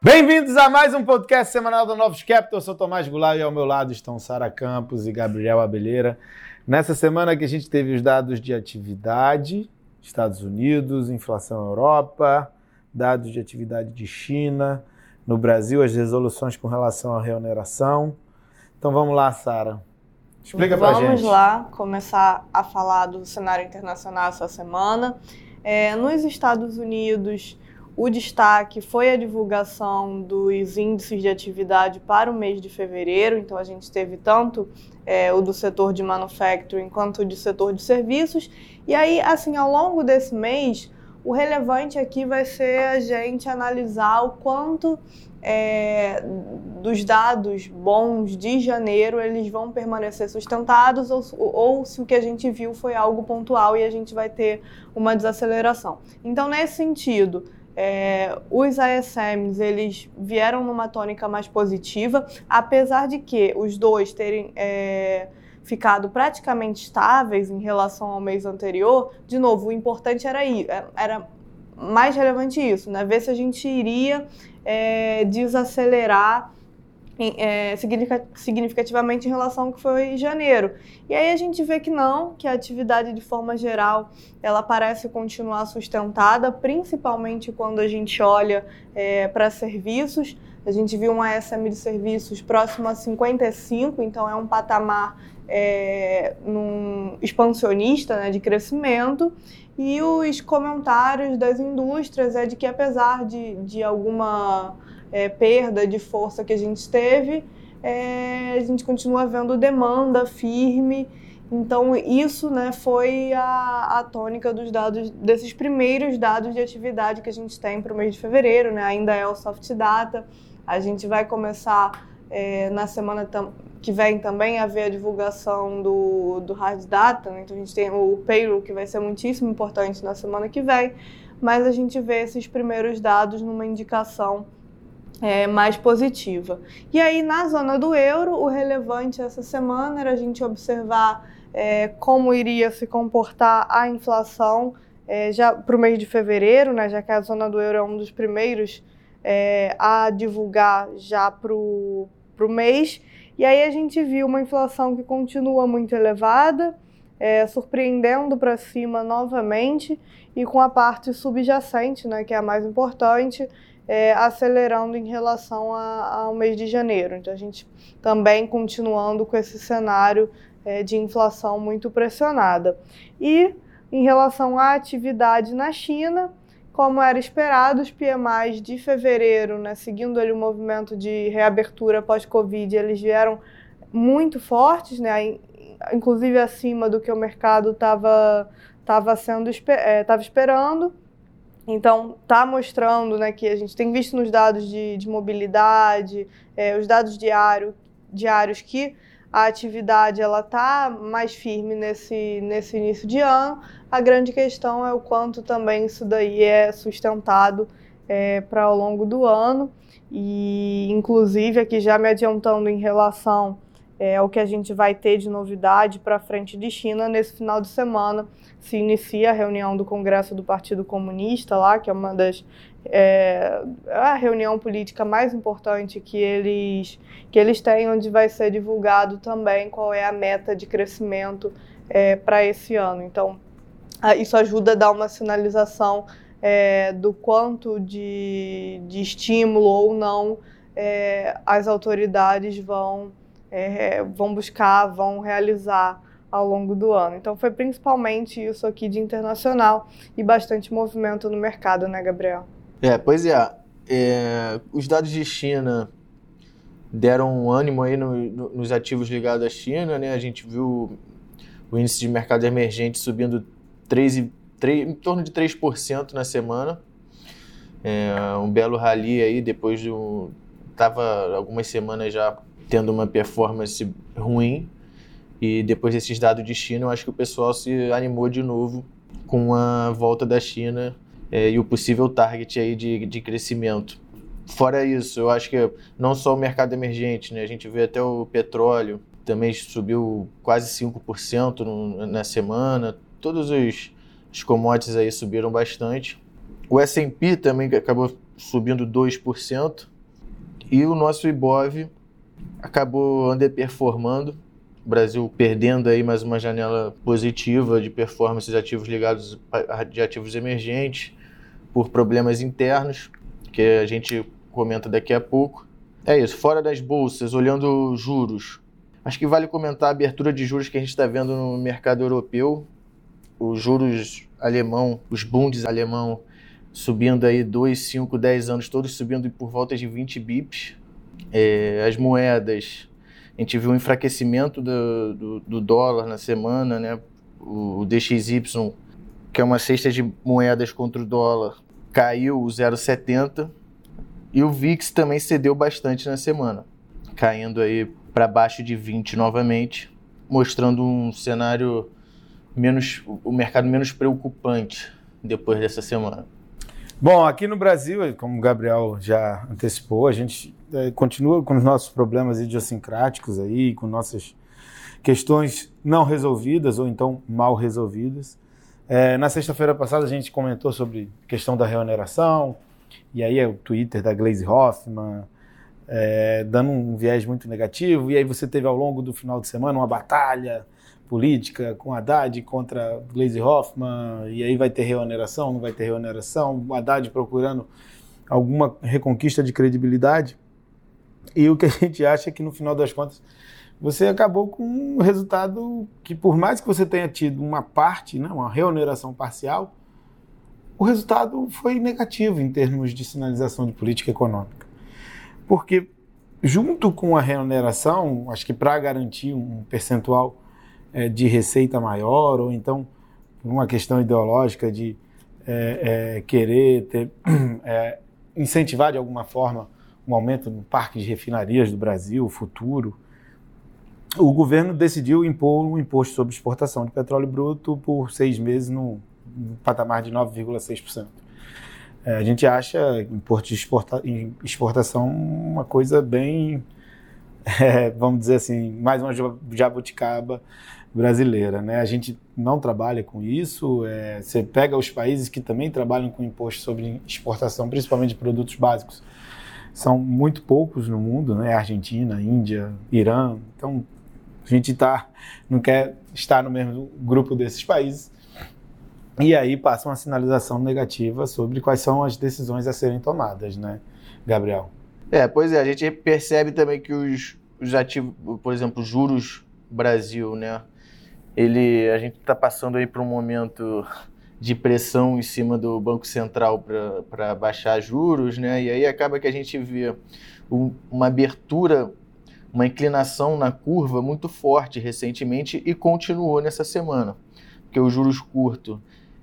Bem-vindos a mais um podcast semanal do Novos Capital. Eu sou Tomás Goulart e ao meu lado estão Sara Campos e Gabriel Abeleira. Nessa semana que a gente teve os dados de atividade, Estados Unidos, inflação Europa, dados de atividade de China, no Brasil, as resoluções com relação à reoneração. Então vamos lá, Sara. Explica pra Vamos gente. Vamos lá começar a falar do cenário internacional essa semana. É, nos Estados Unidos, o destaque foi a divulgação dos índices de atividade para o mês de fevereiro. Então, a gente teve tanto é, o do setor de manufacturing quanto o do setor de serviços. E aí, assim, ao longo desse mês, o relevante aqui vai ser a gente analisar o quanto é, dos dados bons de janeiro eles vão permanecer sustentados ou, ou, se o que a gente viu foi algo pontual e a gente vai ter uma desaceleração. Então, nesse sentido, é, os ASMs eles vieram numa tônica mais positiva, apesar de que os dois terem é, ficado praticamente estáveis em relação ao mês anterior. De novo, o importante era, é, era mais relevante isso, né? Ver se a gente iria é, desacelerar é, significativamente em relação ao que foi em janeiro. E aí a gente vê que não, que a atividade de forma geral ela parece continuar sustentada, principalmente quando a gente olha é, para serviços. A gente viu uma SM de serviços próximo a 55, então é um patamar é, num expansionista né, de crescimento. E os comentários das indústrias é de que apesar de, de alguma é, perda de força que a gente teve, é, a gente continua vendo demanda firme. Então, isso né, foi a, a tônica dos dados, desses primeiros dados de atividade que a gente tem para o mês de fevereiro, né? ainda é o soft data. A gente vai começar é, na semana que vem também a ver a divulgação do, do hard data, né? então a gente tem o payroll que vai ser muitíssimo importante na semana que vem, mas a gente vê esses primeiros dados numa indicação é, mais positiva. E aí, na zona do euro, o relevante essa semana era a gente observar é, como iria se comportar a inflação é, já para o mês de fevereiro, né, já que a zona do euro é um dos primeiros é, a divulgar já para o mês. E aí a gente viu uma inflação que continua muito elevada, é, surpreendendo para cima novamente, e com a parte subjacente, né, que é a mais importante, é, acelerando em relação a, ao mês de janeiro. Então, a gente também continuando com esse cenário é, de inflação muito pressionada. E em relação à atividade na China, como era esperado, os PMIs de fevereiro, né, seguindo ali o movimento de reabertura pós-Covid, eles vieram muito fortes, né, inclusive acima do que o mercado estava tava sendo é, esperando. Então, está mostrando né, que a gente tem visto nos dados de, de mobilidade, é, os dados diário, diários, que a atividade ela está mais firme nesse, nesse início de ano. A grande questão é o quanto também isso daí é sustentado é, para ao longo do ano. E, inclusive, aqui já me adiantando em relação é, ao que a gente vai ter de novidade para frente de China nesse final de semana se inicia a reunião do Congresso do Partido Comunista lá, que é uma das é, a reunião política mais importante que eles que eles têm, onde vai ser divulgado também qual é a meta de crescimento é, para esse ano. Então, isso ajuda a dar uma sinalização é, do quanto de, de estímulo ou não é, as autoridades vão é, vão buscar, vão realizar ao longo do ano. Então foi principalmente isso aqui de internacional e bastante movimento no mercado, né, Gabriel? É, pois é. é os dados de China deram um ânimo aí no, no, nos ativos ligados à China, né? A gente viu o índice de mercado emergente subindo 3, 3, em torno de 3% na semana. É, um belo rally aí depois de um, tava algumas semanas já tendo uma performance ruim e depois desses dados de China, eu acho que o pessoal se animou de novo com a volta da China é, e o possível target aí de, de crescimento. Fora isso, eu acho que não só o mercado emergente, né? a gente vê até o petróleo também subiu quase 5% no, na semana, todos os, os commodities aí subiram bastante. O S&P também acabou subindo 2%, e o nosso Ibov acabou underperformando. O Brasil perdendo aí mais uma janela positiva de performances ativos ligados a de ativos emergentes por problemas internos, que a gente comenta daqui a pouco. É isso, fora das bolsas, olhando juros. Acho que vale comentar a abertura de juros que a gente está vendo no mercado europeu. Os juros alemão, os bundes alemão subindo aí 2, 5, 10 anos, todos subindo por volta de 20 bips. É, as moedas, a gente viu um enfraquecimento do, do, do dólar na semana, né? O, o, DXY, que é uma cesta de moedas contra o dólar, caiu 0,70 e o VIX também cedeu bastante na semana, caindo aí para baixo de 20 novamente, mostrando um cenário menos o mercado menos preocupante depois dessa semana. Bom, aqui no Brasil, como o Gabriel já antecipou, a gente é, continua com os nossos problemas idiosincráticos aí, com nossas questões não resolvidas ou então mal resolvidas. É, na sexta-feira passada a gente comentou sobre questão da reoneração, e aí é o Twitter da Glaze Hoffman, é, dando um viés muito negativo, e aí você teve ao longo do final de semana uma batalha política com Haddad contra Glaze Hoffman, e aí vai ter reoneração, não vai ter reoneração, Haddad procurando alguma reconquista de credibilidade. E o que a gente acha é que no final das contas você acabou com um resultado que, por mais que você tenha tido uma parte, né, uma reoneração parcial, o resultado foi negativo em termos de sinalização de política econômica. Porque, junto com a reoneração, acho que para garantir um percentual é, de receita maior, ou então uma questão ideológica de é, é, querer ter, é, incentivar de alguma forma um aumento no parque de refinarias do Brasil, futuro, o governo decidiu impor um imposto sobre exportação de petróleo bruto por seis meses no, no patamar de 9,6%. É, a gente acha imposto de exporta, exportação uma coisa bem, é, vamos dizer assim, mais uma jabuticaba brasileira. Né? A gente não trabalha com isso. É, você pega os países que também trabalham com imposto sobre exportação, principalmente de produtos básicos, são muito poucos no mundo, né? Argentina, Índia, Irã. Então, a gente tá, não quer estar no mesmo grupo desses países. E aí passa uma sinalização negativa sobre quais são as decisões a serem tomadas, né, Gabriel? É, pois é, a gente percebe também que os, os ativos, por exemplo, juros Brasil, né, ele, a gente está passando aí por um momento de pressão em cima do Banco Central para baixar juros, né? E aí acaba que a gente vê um, uma abertura, uma inclinação na curva muito forte recentemente e continuou nessa semana. Porque os juros curto,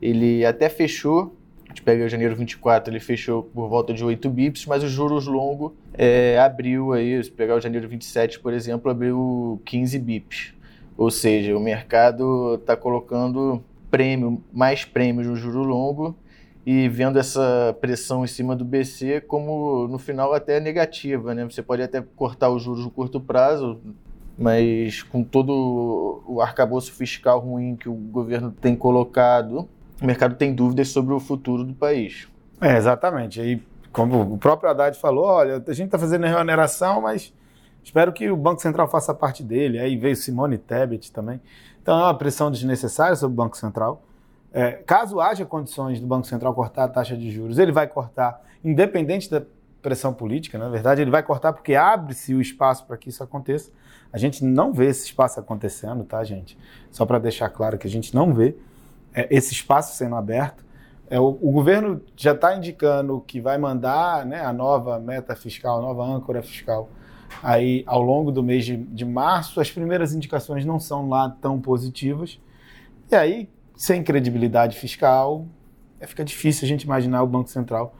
ele até fechou, a gente pega o janeiro 24, ele fechou por volta de 8 bips, mas os juros longo é, abriu aí, se pegar o janeiro 27, por exemplo, abriu 15 bips. Ou seja, o mercado está colocando prêmio, mais prêmios no juro longo e vendo essa pressão em cima do BC como no final até negativa, né? Você pode até cortar os juros no curto prazo, mas com todo o arcabouço fiscal ruim que o governo tem colocado, o mercado tem dúvidas sobre o futuro do país. É, exatamente. E como o próprio Haddad falou, olha, a gente está fazendo reoneração, mas espero que o Banco Central faça parte dele. Aí veio Simone Tebet também. Então é uma pressão desnecessária sobre o Banco Central. É, caso haja condições do Banco Central cortar a taxa de juros, ele vai cortar, independente da pressão política, na verdade, ele vai cortar porque abre-se o espaço para que isso aconteça. A gente não vê esse espaço acontecendo, tá, gente? Só para deixar claro que a gente não vê é, esse espaço sendo aberto. É, o, o, governo já está indicando que vai mandar né, a nova meta fiscal, a nova âncora fiscal aí ao longo do mês de, de março, as primeiras indicações não são lá tão positivas. E aí, sem credibilidade fiscal, é, fica difícil a gente imaginar o Banco Central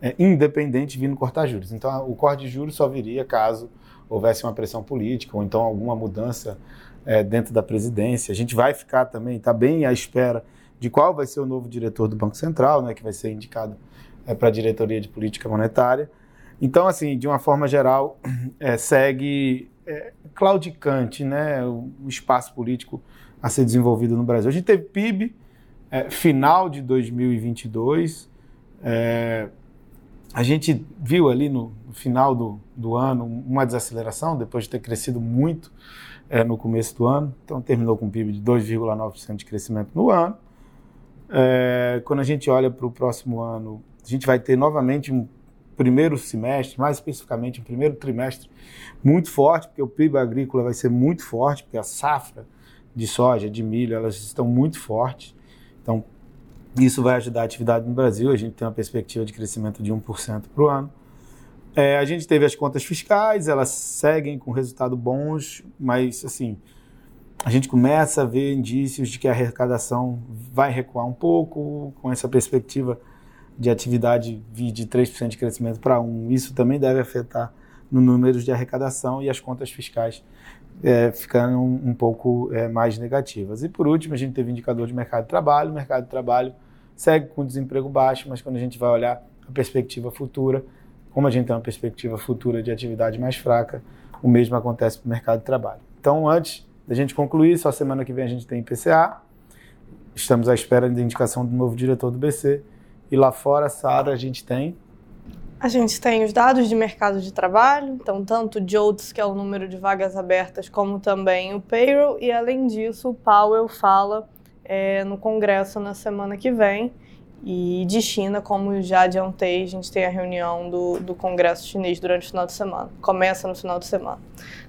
é, independente vindo cortar juros. Então, o corte de juros só viria caso houvesse uma pressão política ou então alguma mudança é, dentro da presidência. A gente vai ficar também, está bem à espera de qual vai ser o novo diretor do Banco Central, né, que vai ser indicado é, para a diretoria de política monetária. Então, assim, de uma forma geral, é, segue é, claudicante né, o, espaço político a ser desenvolvido no Brasil. A gente teve PIB é, final de 2022, é, a gente viu ali no final do, do ano uma desaceleração, depois de ter crescido muito é, no começo do ano. Então, terminou com um PIB de 2,9% de crescimento no ano. É, quando a gente olha para o próximo ano, a gente vai ter novamente um primeiro semestre, mais especificamente um primeiro trimestre, muito forte, porque o PIB agrícola vai ser muito forte, porque a safra de soja, de milho, elas estão muito fortes. Então, isso vai ajudar a atividade no Brasil. A gente tem uma perspectiva de crescimento de 1% para o ano. É, a gente teve as contas fiscais, elas seguem com resultado bons, mas assim, a gente começa a ver indícios de que a arrecadação vai recuar um pouco, com essa perspectiva de atividade de 3% de crescimento para 1%. Isso também deve afetar no número de arrecadação e as contas fiscais é, ficando um, um pouco é, mais negativas. E por último, a gente teve indicador de mercado de trabalho. O mercado de trabalho segue com desemprego baixo, mas quando a gente vai olhar a perspectiva futura, como a gente tem uma perspectiva futura de atividade mais fraca, o mesmo acontece para o mercado de trabalho. Então, antes da gente concluir, só semana que vem a gente tem IPCA. Estamos à espera da indicação do novo diretor do BC. E lá fora, Sara, a gente tem a gente tem os dados de mercado de trabalho, então tanto o JOLTS, que é o número de vagas abertas, como também o payroll, e além disso o Powell fala é, no Congresso na semana que vem. E de China, como já adiantei, a gente tem a reunião do, do Congresso chinês durante o final de semana. Começa no final de semana.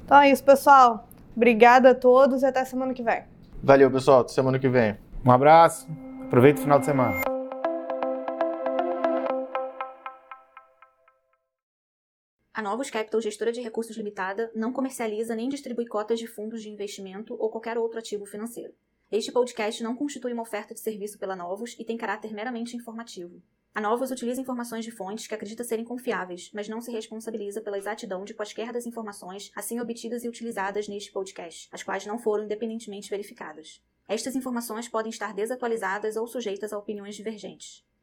Então é isso, pessoal. Obrigada a todos e até semana que vem. Valeu, pessoal. Até semana que vem. Um abraço. Aproveita o final de semana. A Novos Capital, gestora de recursos limitada, não comercializa nem distribui cotas de fundos de investimento ou qualquer outro ativo financeiro. Este podcast não constitui uma oferta de serviço pela Novos e tem caráter meramente informativo. A Novos utiliza informações de fontes que acredita serem confiáveis, mas não se responsabiliza pela exatidão de quaisquer das informações assim obtidas e utilizadas neste podcast, as quais não foram independentemente verificadas. Estas informações podem estar desatualizadas ou sujeitas a opiniões divergentes.